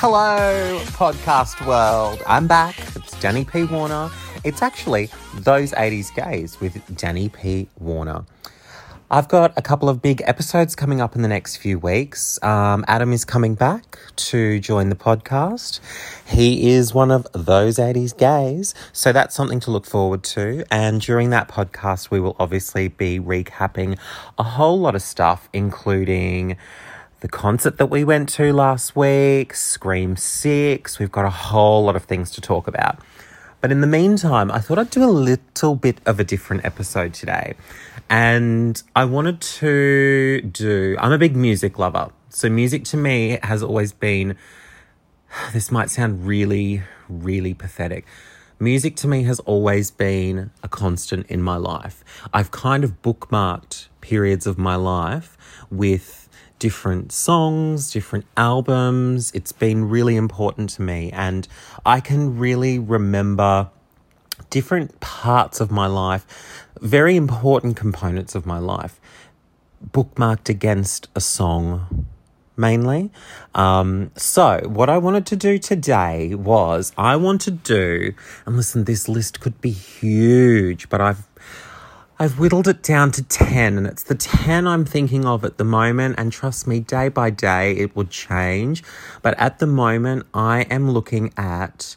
Hello, podcast world. I'm back. It's Danny P. Warner. It's actually Those 80s Gays with Danny P. Warner. I've got a couple of big episodes coming up in the next few weeks. Um, Adam is coming back to join the podcast. He is one of those 80s gays, so that's something to look forward to. And during that podcast, we will obviously be recapping a whole lot of stuff, including the concert that we went to last week, Scream 6. We've got a whole lot of things to talk about. But in the meantime, I thought I'd do a little bit of a different episode today. And I wanted to do, I'm a big music lover. So, music to me has always been, this might sound really, really pathetic. Music to me has always been a constant in my life. I've kind of bookmarked periods of my life with different songs, different albums. It's been really important to me. And I can really remember different parts of my life, very important components of my life, bookmarked against a song mainly. Um, so, what I wanted to do today was I want to do, and listen, this list could be huge, but I've I've whittled it down to 10, and it's the 10 I'm thinking of at the moment. And trust me, day by day, it would change. But at the moment, I am looking at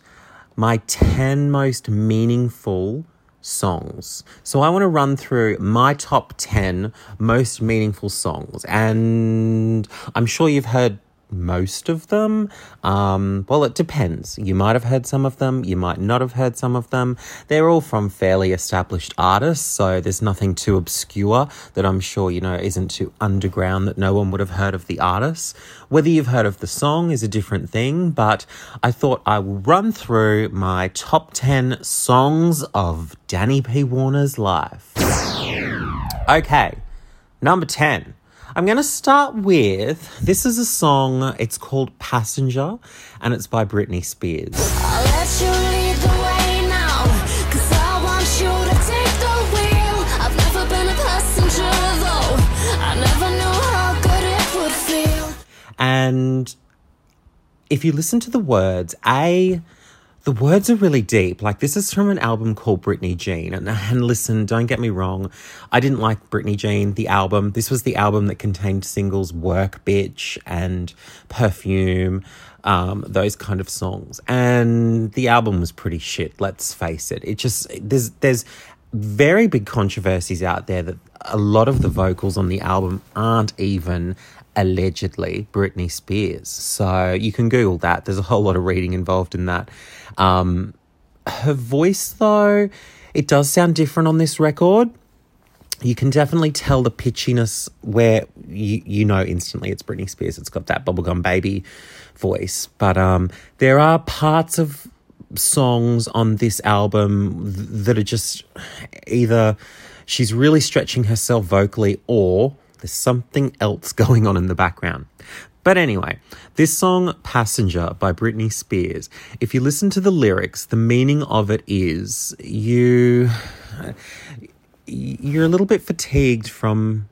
my 10 most meaningful songs. So I want to run through my top 10 most meaningful songs. And I'm sure you've heard most of them. Um, well, it depends. You might have heard some of them, you might not have heard some of them. They're all from fairly established artists, so there's nothing too obscure that I'm sure, you know, isn't too underground that no one would have heard of the artists. Whether you've heard of the song is a different thing, but I thought I will run through my top 10 songs of Danny P. Warner's life. Okay, number 10. I'm going to start with this is a song, it's called Passenger, and it's by Britney Spears. And if you listen to the words, A, the words are really deep. Like this is from an album called Britney Jean. And, and listen, don't get me wrong. I didn't like Britney Jean, the album. This was the album that contained singles Work Bitch and Perfume, um, those kind of songs. And the album was pretty shit, let's face it. It just there's there's very big controversies out there that a lot of the vocals on the album aren't even allegedly Britney Spears. So you can Google that. There's a whole lot of reading involved in that. Um, her voice, though, it does sound different on this record. You can definitely tell the pitchiness where you, you know instantly it's Britney Spears. It's got that bubblegum baby voice. But um, there are parts of songs on this album that are just either she's really stretching herself vocally or there's something else going on in the background. But anyway, this song, Passenger by Britney Spears, if you listen to the lyrics, the meaning of it is you. You're a little bit fatigued from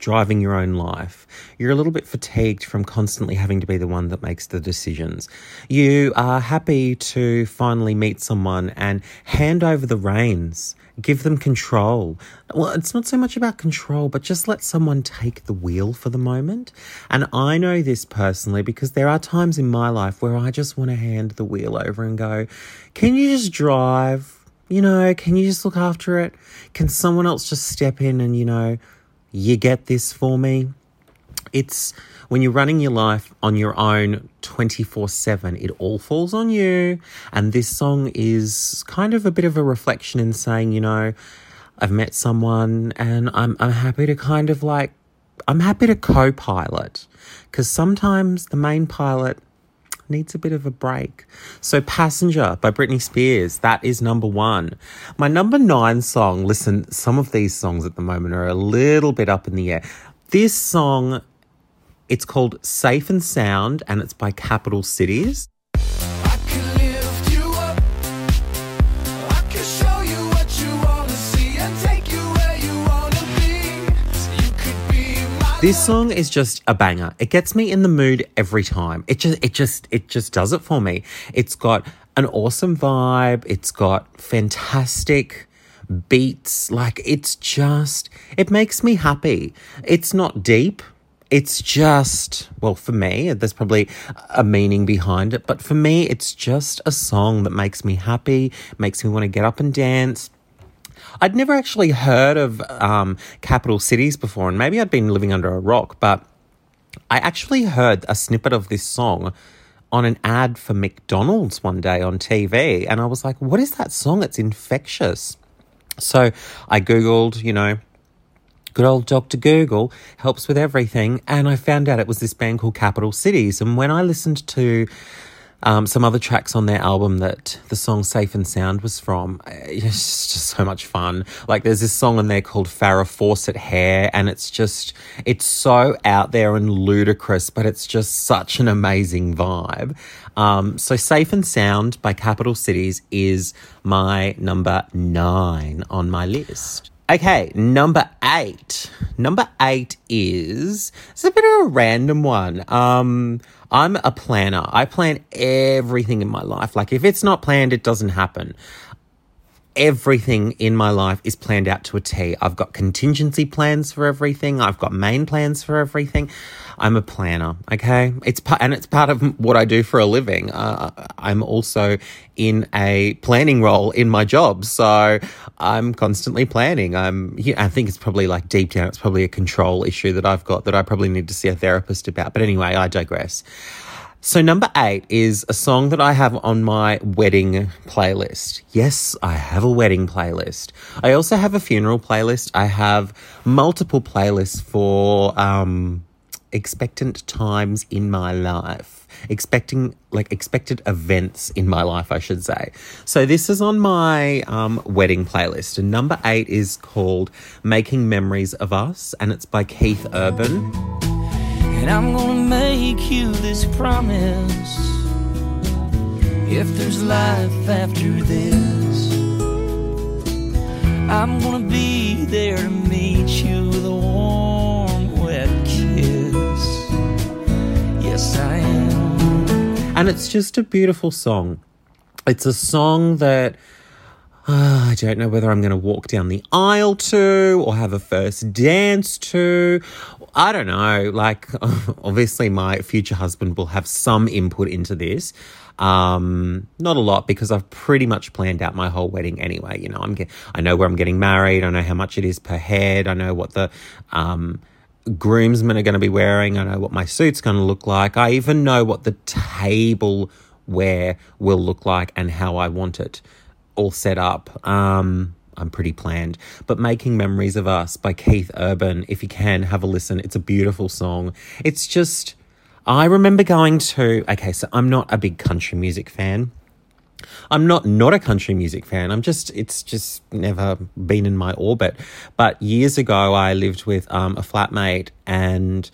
driving your own life. You're a little bit fatigued from constantly having to be the one that makes the decisions. You are happy to finally meet someone and hand over the reins, give them control. Well, it's not so much about control, but just let someone take the wheel for the moment. And I know this personally because there are times in my life where I just want to hand the wheel over and go, can you just drive? You know, can you just look after it? Can someone else just step in and, you know, you get this for me? It's when you're running your life on your own 24 7, it all falls on you. And this song is kind of a bit of a reflection in saying, you know, I've met someone and I'm, I'm happy to kind of like, I'm happy to co pilot because sometimes the main pilot needs a bit of a break. So, Passenger by Britney Spears, that is number one. My number nine song, listen, some of these songs at the moment are a little bit up in the air. This song, it's called Safe and Sound, and it's by Capital Cities. This song is just a banger. It gets me in the mood every time. It just it just it just does it for me. It's got an awesome vibe. It's got fantastic beats. Like it's just it makes me happy. It's not deep. It's just, well, for me, there's probably a meaning behind it, but for me, it's just a song that makes me happy, makes me want to get up and dance I'd never actually heard of um, capital cities before, and maybe I'd been living under a rock, but I actually heard a snippet of this song on an ad for McDonald's one day on TV, and I was like, what is that song? It's infectious. So I Googled, you know, good old Dr. Google helps with everything, and I found out it was this band called Capital Cities. And when I listened to um, some other tracks on their album that the song Safe and Sound was from. It's just so much fun. Like there's this song in there called Farrah Fawcett Hair, and it's just, it's so out there and ludicrous, but it's just such an amazing vibe. Um, so Safe and Sound by Capital Cities is my number nine on my list. Okay, number eight. Number eight is it's a bit of a random one. Um, I'm a planner. I plan everything in my life. Like if it's not planned, it doesn't happen everything in my life is planned out to a T. I've got contingency plans for everything. I've got main plans for everything. I'm a planner, okay? It's part, and it's part of what I do for a living. Uh, I'm also in a planning role in my job, so I'm constantly planning. I'm, I think it's probably like deep down, it's probably a control issue that I've got that I probably need to see a therapist about. But anyway, I digress. So, number eight is a song that I have on my wedding playlist. Yes, I have a wedding playlist. I also have a funeral playlist. I have multiple playlists for um, expectant times in my life. Expecting, like, expected events in my life, I should say. So, this is on my um, wedding playlist. And number eight is called Making Memories of Us, and it's by Keith Urban. And I'm gonna make you this promise If there's life after this I'm gonna be there to meet you with a warm, wet kiss Yes, I am And it's just a beautiful song. It's a song that uh, I don't know whether I'm going to walk down the aisle to or have a first dance to. I don't know. Like, obviously, my future husband will have some input into this. Um, not a lot because I've pretty much planned out my whole wedding anyway. You know, I'm get, I know where I'm getting married. I know how much it is per head. I know what the um, groomsmen are going to be wearing. I know what my suit's going to look like. I even know what the table wear will look like and how I want it all set up. Um, I'm pretty planned. But Making Memories of Us by Keith Urban, if you can, have a listen. It's a beautiful song. It's just, I remember going to, okay, so I'm not a big country music fan. I'm not not a country music fan. I'm just it's just never been in my orbit. But years ago, I lived with um, a flatmate, and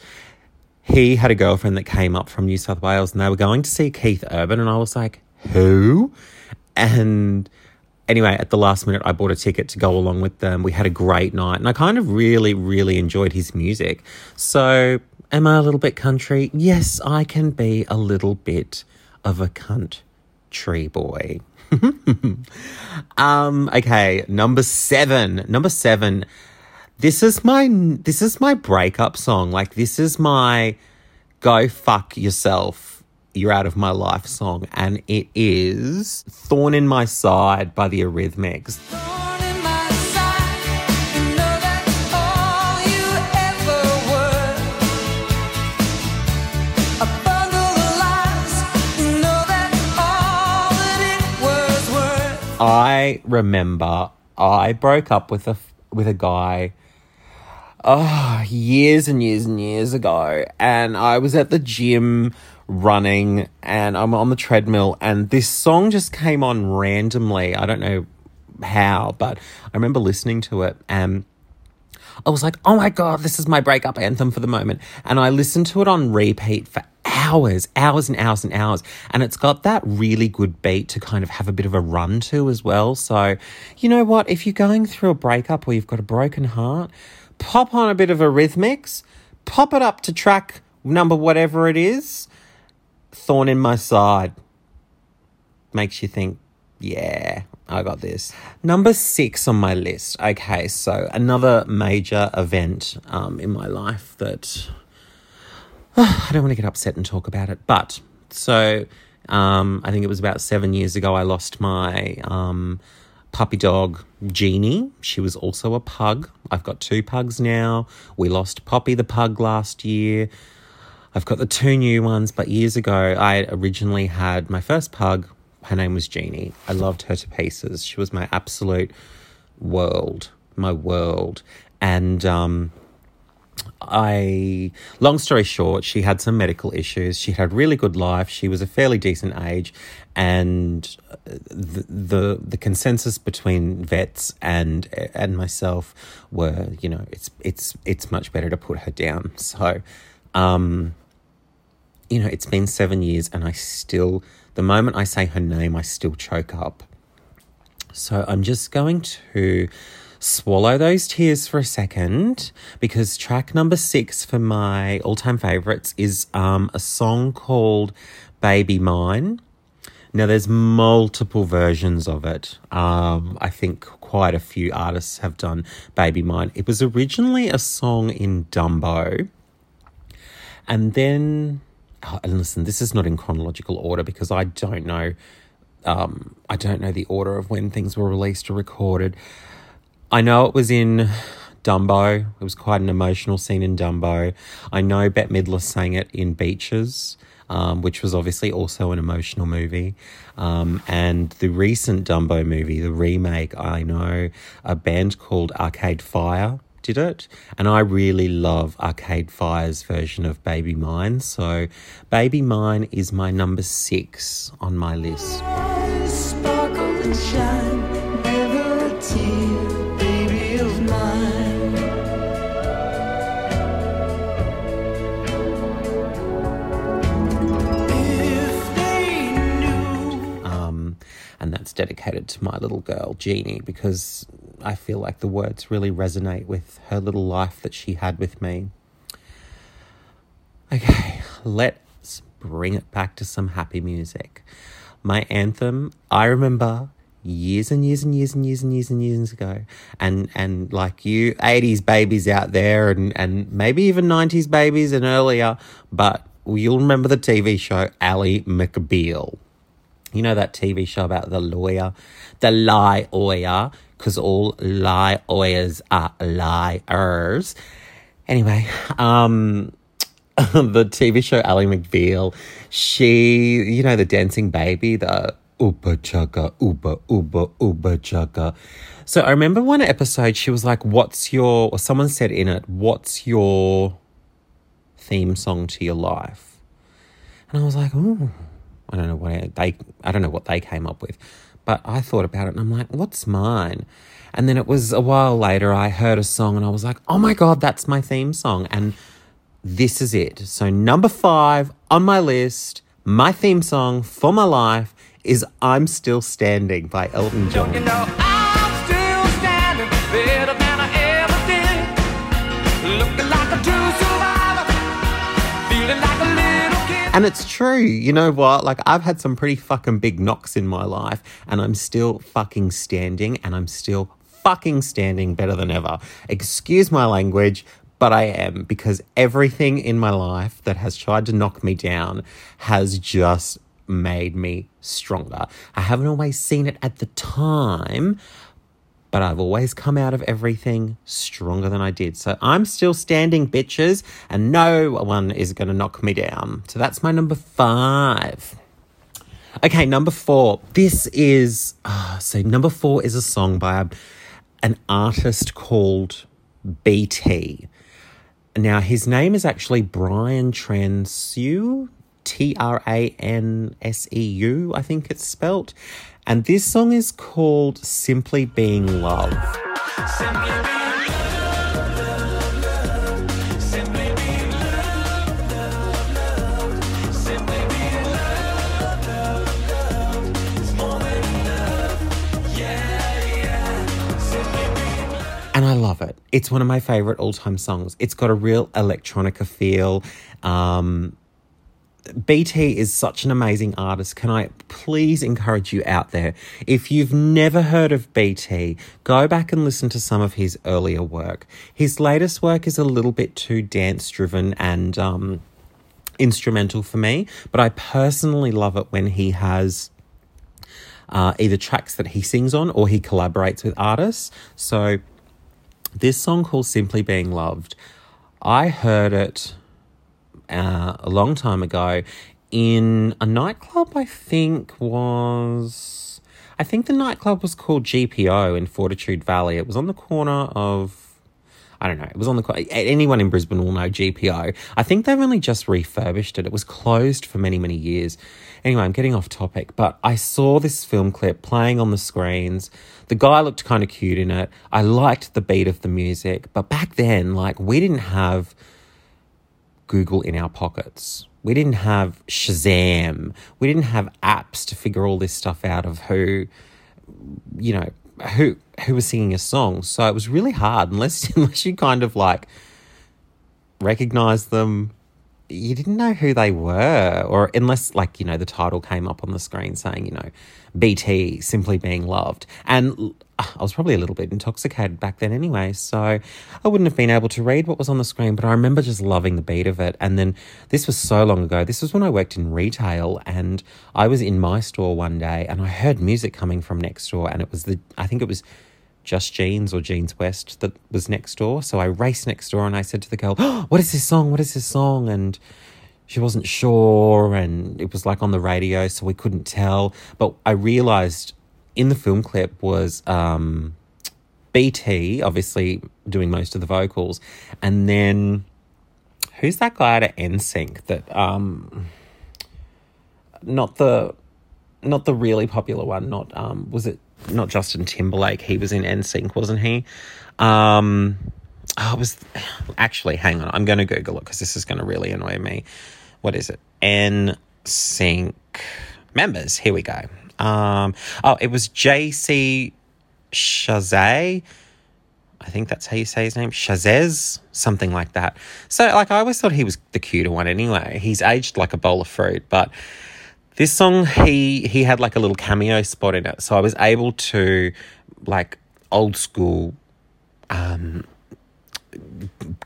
he had a girlfriend that came up from New South Wales, and they were going to see Keith Urban, and I was like, who? And anyway, at the last minute, I bought a ticket to go along with them. We had a great night, and I kind of really, really enjoyed his music. So, am I a little bit country? Yes, I can be a little bit of a cunt tree boy. um, okay, number seven. Number seven. This is my this is my breakup song. Like this is my go fuck yourself you're Out of My Life song, and it is Thorn in My Side by the Eurythmics. I remember I broke up with a with a guy oh years and years and years ago and I was at the gym running and I'm on the treadmill and this song just came on randomly. I don't know how, but I remember listening to it and I was like, oh my God, this is my breakup anthem for the moment. And I listened to it on repeat for hours, hours and hours and hours. And it's got that really good beat to kind of have a bit of a run to as well. So, you know what? If you're going through a breakup or you've got a broken heart, pop on a bit of Eurythmics pop it up to track number whatever it is. Thorn in my side. Makes you think, yeah, I got this. Number six on my list. Okay, so another major event um, in my life that I don't want to get upset and talk about it, but so um, I think it was about seven years ago I lost my um, puppy dog, Jeannie. She was also a pug. I've got two pugs now. We lost Poppy the pug last year. I've got the two new ones, but years ago I originally had my first pug. Her name was Jeannie. I loved her to pieces. She was my absolute world, my world. And um, I, long story short, she had some medical issues. She had a really good life. She was a fairly decent age, and the the, the consensus between vets and and myself were, you know, it's it's it's much better to put her down. So, um, you know, it's been seven years, and I still, the moment I say her name, I still choke up. So I'm just going to swallow those tears for a second because track number six for my all time favorites is um, a song called Baby Mine. Now, there's multiple versions of it. Um, I think quite a few artists have done Baby Mine. It was originally a song in Dumbo. And then, and listen, this is not in chronological order because I don't know. Um, I don't know the order of when things were released or recorded. I know it was in Dumbo. It was quite an emotional scene in Dumbo. I know Bette Midler sang it in Beaches, um, which was obviously also an emotional movie. Um, and the recent Dumbo movie, the remake, I know a band called Arcade Fire did it. And I really love Arcade Fire's version of Baby Mine. So Baby Mine is my number six on my list. Um, and that's dedicated to my little girl, Jeannie, because I feel like the words really resonate with her little life that she had with me. Okay, let's bring it back to some happy music. My anthem, I remember years and years and years and years and years and years ago. And and like you 80s babies out there and, and maybe even 90s babies and earlier, but you'll remember the TV show Ally McBeal. You know that TV show about the lawyer, the lie lawyer, because all lawyers are liars. Anyway, um, the TV show Ally McBeal, she, you know, the dancing baby, the Uba chugga, Uba, Uba, Uba chugga. So I remember one episode, she was like, What's your, or someone said in it, What's your theme song to your life? And I was like, Oh, I don't know what they I don't know what they came up with. But I thought about it and I'm like, what's mine? And then it was a while later I heard a song and I was like, oh my god, that's my theme song and this is it. So number 5 on my list, my theme song for my life is I'm Still Standing by Elton John. And it's true. You know what? Like, I've had some pretty fucking big knocks in my life, and I'm still fucking standing, and I'm still fucking standing better than ever. Excuse my language, but I am because everything in my life that has tried to knock me down has just made me stronger. I haven't always seen it at the time, but I've always come out of everything stronger than I did. So I'm still standing, bitches, and no one is going to knock me down. So that's my number five. Okay, number four. This is, uh, so number four is a song by a, an artist called BT. Now, his name is actually Brian Transeu, T R A N S E U, I think it's spelt. And this song is called Simply Being Love. And I love it. It's one of my favorite all time songs. It's got a real electronica feel. Um, BT is such an amazing artist. Can I please encourage you out there? If you've never heard of BT, go back and listen to some of his earlier work. His latest work is a little bit too dance driven and um, instrumental for me, but I personally love it when he has. Uh, either tracks that he sings on or he collaborates with artists. So, this song called Simply Being Loved, I heard it uh, a long time ago in a nightclub, I think was. I think the nightclub was called GPO in Fortitude Valley. It was on the corner of. I don't know. It was on the. Anyone in Brisbane will know GPO. I think they've only just refurbished it. It was closed for many, many years. Anyway, I'm getting off topic, but I saw this film clip playing on the screens. The guy looked kind of cute in it. I liked the beat of the music, but back then, like, we didn't have Google in our pockets. We didn't have Shazam. We didn't have apps to figure all this stuff out of who, you know, who who was singing a song. So it was really hard unless unless you kind of like recognize them. You didn't know who they were, or unless like you know the title came up on the screen saying you know BT simply being loved. And I was probably a little bit intoxicated back then anyway, so I wouldn't have been able to read what was on the screen, but I remember just loving the beat of it. And then this was so long ago. This was when I worked in retail and I was in my store one day and I heard music coming from next door and it was the I think it was just Jeans or Jeans West that was next door. So I raced next door and I said to the girl, oh, "What is this song? What is this song?" and she wasn't sure and it was like on the radio so we couldn't tell but i realized in the film clip was um, BT, obviously doing most of the vocals, and then who's that guy at NSYNC that um, not the not the really popular one, not um, was it not Justin Timberlake? He was in NSYNC, wasn't he? Um, oh, I was actually hang on, I'm going to Google it because this is going to really annoy me. What is it? NSYNC members. Here we go. Um, oh, it was JC Chasez. I think that's how you say his name. Shazez, something like that. So, like, I always thought he was the cuter one anyway. He's aged like a bowl of fruit, but this song, he he had like a little cameo spot in it. So I was able to, like, old school, um,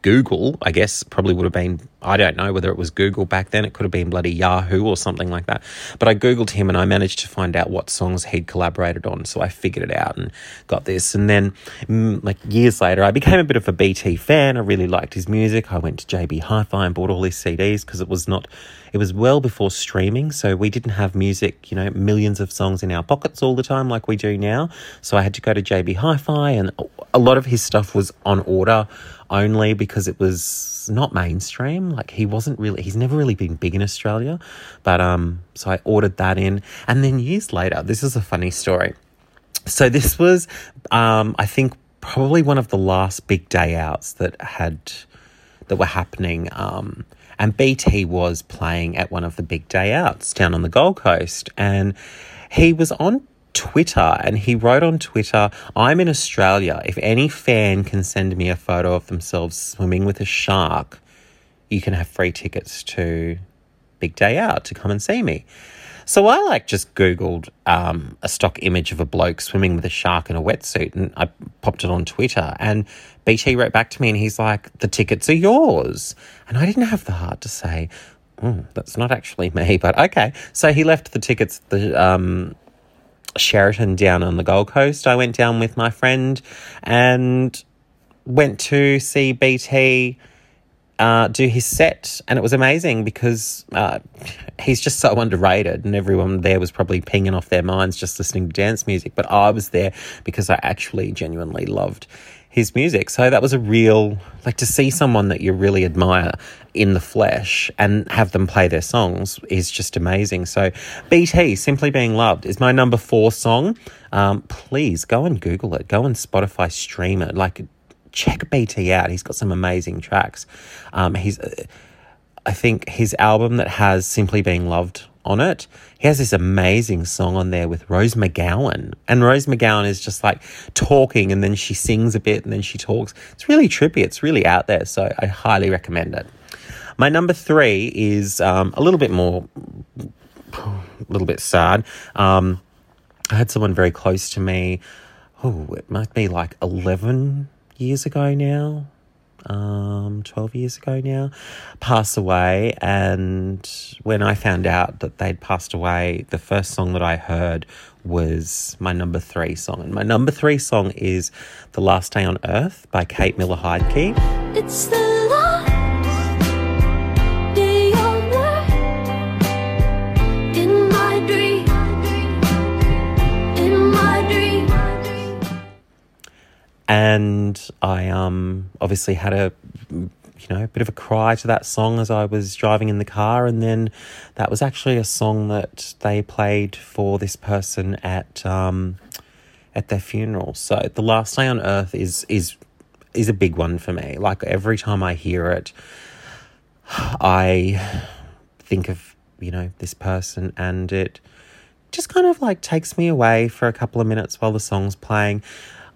Google, I guess, probably would have been, I don't know whether it was Google back then, it could have been bloody Yahoo or something like that. But I Googled him and I managed to find out what songs he'd collaborated on. So I figured it out and got this. And then, mm, like years later, I became a bit of a BT fan. I really liked his music. I went to JB Hi Fi and bought all his CDs because it was not, it was well before streaming. So we didn't have music, you know, millions of songs in our pockets all the time like we do now. So I had to go to JB Hi Fi and a lot of his stuff was on order only because it was not mainstream. Like he wasn't really, he's never really been big in Australia. But um, so I ordered that in. And then years later, this is a funny story. So this was, um, I think, probably one of the last big day outs that had, that were happening. Um, and BT was playing at one of the big day outs down on the Gold Coast. And he was on Twitter and he wrote on Twitter, I'm in Australia. If any fan can send me a photo of themselves swimming with a shark, you can have free tickets to Big Day Out to come and see me. So I like just Googled um, a stock image of a bloke swimming with a shark in a wetsuit and I popped it on Twitter. And BT wrote back to me and he's like, the tickets are yours. And I didn't have the heart to say, oh, that's not actually me, but okay. So he left the tickets, the um, Sheraton down on the Gold Coast. I went down with my friend and went to see BT uh, do his set, and it was amazing because uh, he's just so underrated, and everyone there was probably pinging off their minds just listening to dance music. But I was there because I actually genuinely loved his music. So that was a real, like to see someone that you really admire in the flesh and have them play their songs is just amazing. So BT, Simply Being Loved, is my number four song. Um, please go and Google it, go and Spotify stream it. Like, check BT out. He's got some amazing tracks. Um, he's, uh, I think his album that has Simply Being Loved on it. He has this amazing song on there with Rose McGowan. And Rose McGowan is just like talking and then she sings a bit and then she talks. It's really trippy. It's really out there. So I highly recommend it. My number three is um, a little bit more, a little bit sad. Um, I had someone very close to me. Oh, it might be like 11 years ago now um, 12 years ago now, pass away. And when I found out that they'd passed away, the first song that I heard was my number three song. And my number three song is The Last Day on Earth by Kate Miller Heidke. It's the and I um, obviously had a you know bit of a cry to that song as I was driving in the car, and then that was actually a song that they played for this person at um, at their funeral. So the last day on earth is is is a big one for me. Like every time I hear it, I think of you know this person, and it just kind of like takes me away for a couple of minutes while the song's playing.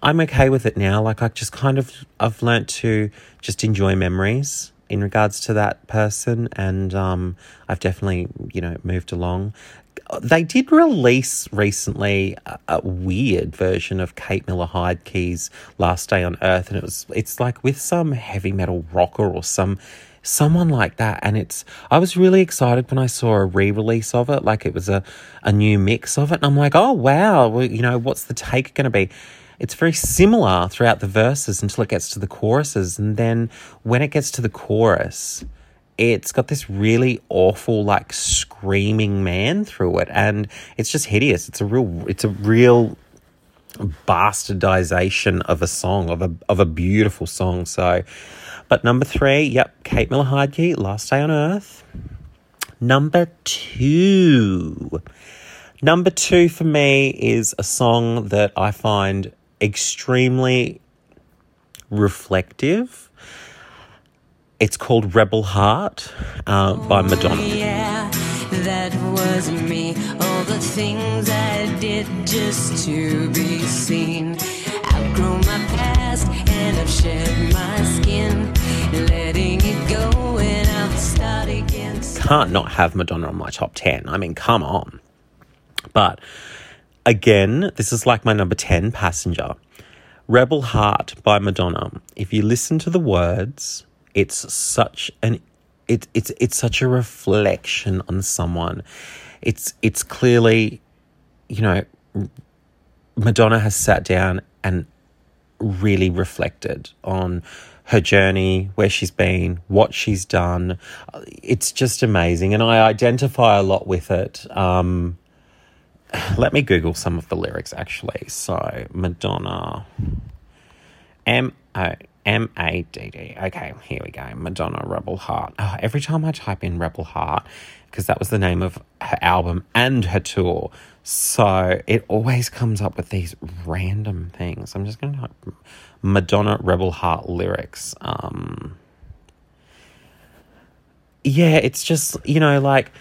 I'm okay with it now. Like I just kind of I've learnt to just enjoy memories in regards to that person, and um, I've definitely you know moved along. They did release recently a, a weird version of Kate Miller Heidke's Last Day on Earth, and it was it's like with some heavy metal rocker or some someone like that and it's i was really excited when i saw a re-release of it like it was a, a new mix of it and i'm like oh wow well, you know what's the take going to be it's very similar throughout the verses until it gets to the choruses. And then when it gets to the chorus, it's got this really awful, like screaming man through it. And it's just hideous. It's a real, it's a real bastardization of a song, of a, of a beautiful song. So, but number three, yep, Kate Miller Heidke, Last Day on Earth. Number two. Number two for me is a song that I find extremely reflective. It's called Rebel Heart uh, by Madonna. Oh, yeah, that was me. All the things I did just to be seen. Outgrown my past and I've shed my skin. Letting it go and I'll start again. Can't not have Madonna on my top 10. I mean, come on. But Again, this is like my number 10 passenger. Rebel Heart by Madonna. If you listen to the words, it's such an it, it's it's such a reflection on someone. It's it's clearly, you know, Madonna has sat down and really reflected on her journey, where she's been, what she's done. It's just amazing, and I identify a lot with it. Um, let me Google some of the lyrics actually. So, Madonna. M O M A D D. Okay, here we go. Madonna Rebel Heart. Oh, every time I type in Rebel Heart, because that was the name of her album and her tour, so it always comes up with these random things. I'm just going to type Madonna Rebel Heart lyrics. Um, yeah, it's just, you know, like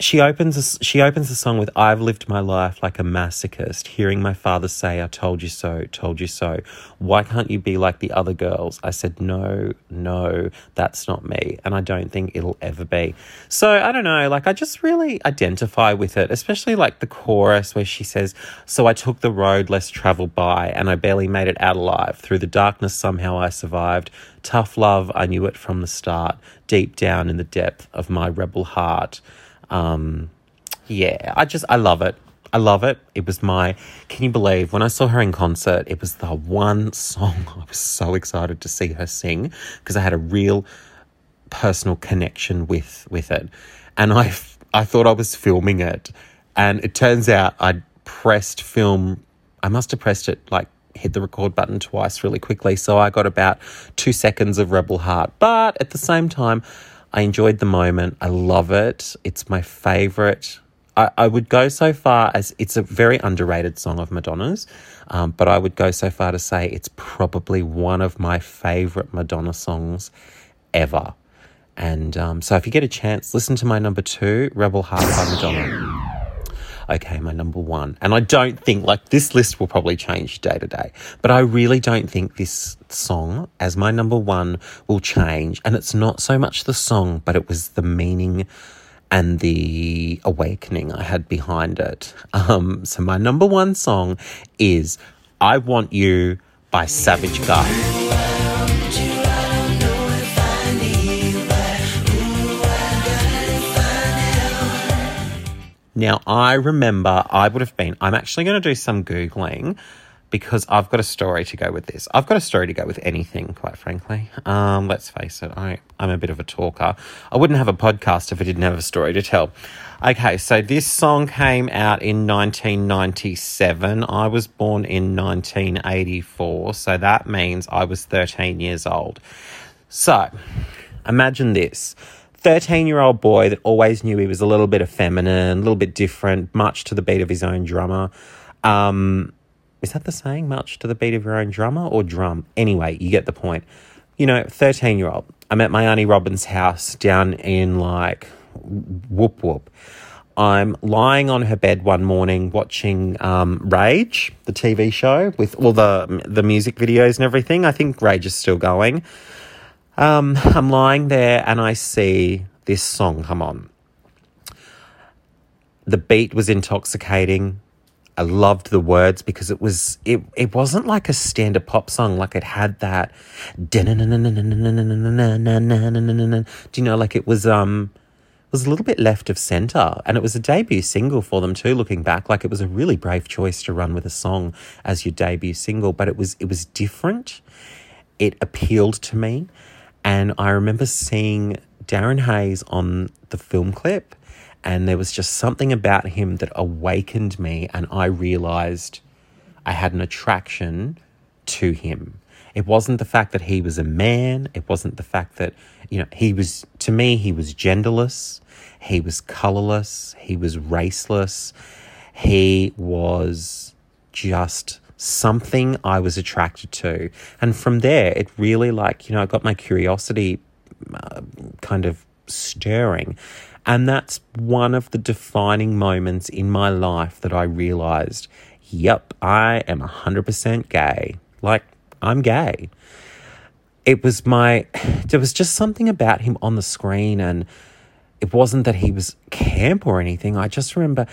she opens she opens the song with I've lived my life like a masochist, hearing my father say, I told you so, told you so. Why can't you be like the other girls? I said, No, no, that's not me. And I don't think it'll ever be. So I don't know, like I just really identify with it, especially like the chorus where she says, So I took the road less traveled by, and I barely made it out alive. Through the darkness somehow I survived. Tough love, I knew it from the start, deep down in the depth of my rebel heart. Um, yeah, I just, I love it. I love it. It was my, can you believe when I saw her in concert, it was the one song I was so excited to see her sing because I had a real personal connection with with it. And I, I thought I was filming it. And it turns out I pressed film, I must have pressed it like hit the record button twice really quickly. So I got about two seconds of Rebel Heart. But at the same time, I enjoyed the moment. I love it. It's my favorite. I, I would go so far as it's a very underrated song of Madonna's, um, but I would go so far to say it's probably one of my favorite Madonna songs ever. And um, so if you get a chance, listen to my number two, Rebel Heart by Madonna. Okay, my number one. And I don't think, like, this list will probably change day to day, but I really don't think this song as my number one will change. And it's not so much the song, but it was the meaning and the awakening I had behind it. Um, so my number one song is I Want You by Savage Garden. Now, I remember I would have been, I'm actually going to do some Googling because I've got a story to go with this. I've got a story to go with anything, quite frankly. Um, let's face it, I, I'm a bit of a talker. I wouldn't have a podcast if I didn't have a story to tell. Okay, so this song came out in 1997. I was born in 1984, so that means I was 13 years old. So, imagine this 13 year old boy that always knew he was a little bit effeminate, a little bit different, much to the beat of his own drummer. Um, is that the saying? Much to the beat of your own drummer or drum? Anyway, you get the point. You know, 13 year old. I'm at my Auntie Robin's house down in like whoop whoop. I'm lying on her bed one morning watching um, Rage, the TV show, with all the the music videos and everything. I think Rage is still going. Um, I'm lying there and I see this song come on. The beat was intoxicating. I loved the words because it was it it wasn't like a standard pop song. Like it had that do you know like it was um it was a little bit left of center. And it was a debut single for them too looking back. Like it was a really brave choice to run with a song as your debut single but it was it was different. It appealed to me and I remember seeing Darren Hayes on the film clip, and there was just something about him that awakened me, and I realized I had an attraction to him. It wasn't the fact that he was a man, it wasn't the fact that, you know, he was, to me, he was genderless, he was colorless, he was raceless, he was just something I was attracted to. And from there, it really like, you know, I got my curiosity uh, kind of stirring. And that's one of the defining moments in my life that I realized, yep, I am 100% gay. Like, I'm gay. It was my, there was just something about him on the screen, and it wasn't that he was camp or anything. I just remember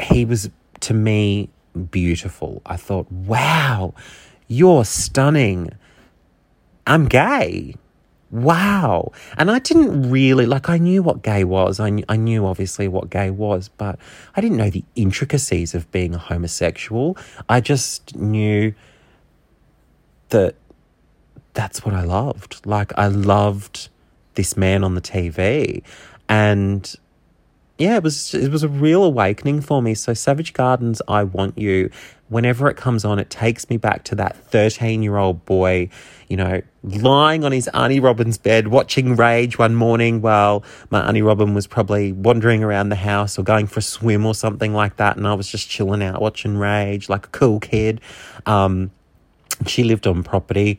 he was, to me, beautiful. I thought, wow, you're stunning. I'm gay. Wow. And I didn't really, like, I knew what gay was. I, I knew obviously what gay was, but I didn't know the intricacies of being a homosexual. I just knew that that's what I loved. Like, I loved this man on the TV. And yeah, it was it was a real awakening for me. So Savage Gardens, I Want You, whenever it comes on, it takes me back to that 13 year old boy, you know, lying on his Auntie Robin's bed watching Rage one morning while my Auntie Robin was probably wandering around the house or going for a swim or something like that. And I was just chilling out watching Rage like a cool kid. Um, she lived on property.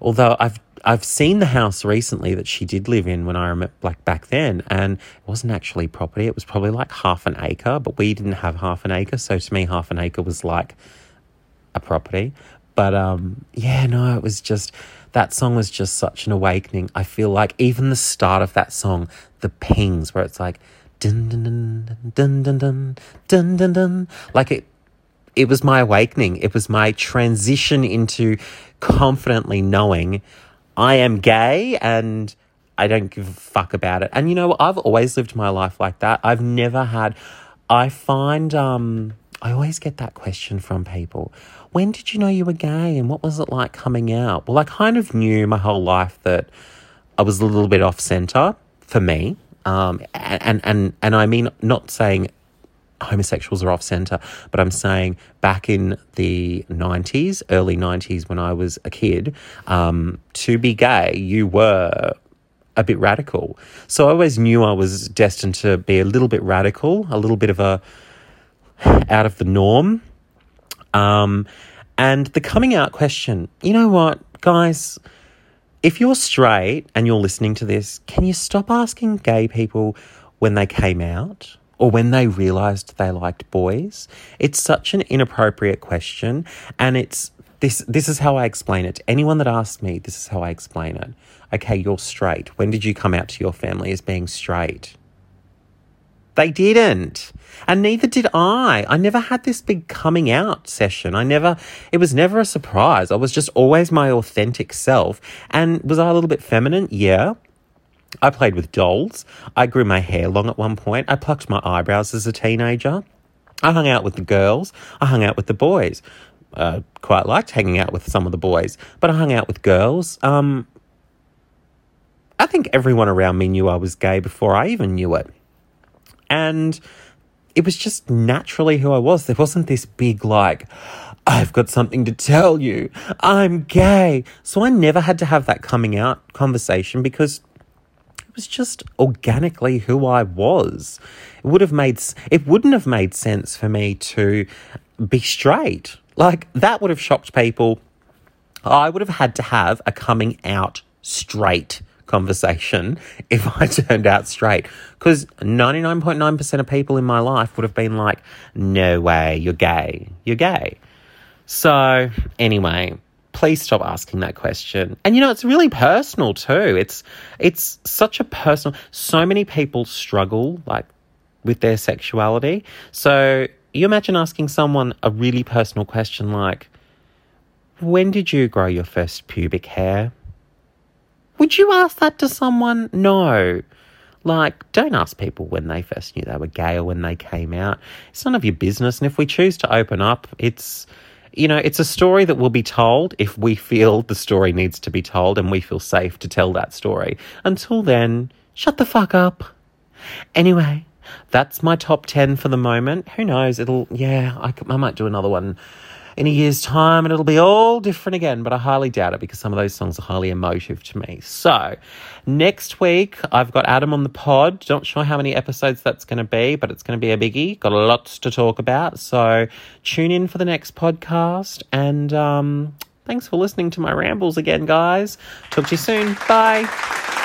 Although I've I've seen the house recently that she did live in when I remember, like back then, and it wasn't actually property. It was probably like half an acre, but we didn't have half an acre. So to me, half an acre was like a property. But um, yeah, no, it was just that song was just such an awakening. I feel like even the start of that song, the pings where it's like dun dun dun dun dun dun dun dun dun, like it. It was my awakening. It was my transition into confidently knowing I am gay and I don't give a fuck about it. And you know, I've always lived my life like that. I've never had, I find, um, I always get that question from people. When did you know you were gay and what was it like coming out? Well, I kind of knew my whole life that I was a little bit off center for me. Um, and, and, and I mean, not saying homosexuals are off center, but I'm saying back in the 90s, early 90s, when I was a kid, um, to be gay, you were a bit radical. So I always knew I was destined to be a little bit radical, a little bit of a out of the norm. Um, and the coming out question, you know what, guys, if you're straight and you're listening to this, can you stop asking gay people when they came out or when they realized they liked boys? It's such an inappropriate question and it's this this is how I explain it. To Anyone that asks me, this is how I explain it. Okay, you're straight. When did you come out to your family as being straight? They didn't. And neither did I. I never had this big coming out session. I never, it was never a surprise. I was just always my authentic self. And was I a little bit feminine? Yeah. I played with dolls. I grew my hair long at one point. I plucked my eyebrows as a teenager. I hung out with the girls. I hung out with the boys. Uh, quite liked hanging out with some of the boys, but I hung out with girls. Um, I think everyone around me knew I was gay before I even knew it. And it was just naturally who I was. There wasn't this big, like, I've got something to tell you. I'm gay. So I never had to have that coming out conversation because was just organically who I was. It would have made it wouldn't have made sense for me to be straight. Like that would have shocked people. I would have had to have a coming out straight conversation if I turned out straight. Because 99.9% of people in my life would have been like, no way, you're gay. You're gay. So, anyway, please stop asking that question. And you know, it's really personal too. It's it's such a personal so many people struggle like with their sexuality. So, you imagine asking someone a really personal question like when did you grow your first pubic hair? Would you ask that to someone? No. Like, don't ask people when they first knew they were gay or when they came out. It's none of your business. And if we choose to open up, it's, you know, it's a story that will be told if we feel the story needs to be told and we feel safe to tell that story. Until then, shut the fuck up. Anyway, that's my top 10 for the moment. Who knows? It'll, yeah, I, I might do another one in a year's time and it'll be all different again, but I highly doubt it because some of those songs are highly emotive to me. So, next week, I've got Adam on the pod. Not sure how many episodes that's going to be, but it's going to be a biggie. Got lots to talk about. So, tune in for the next podcast and um, thanks for listening to my rambles again, guys. Talk to you soon. Bye.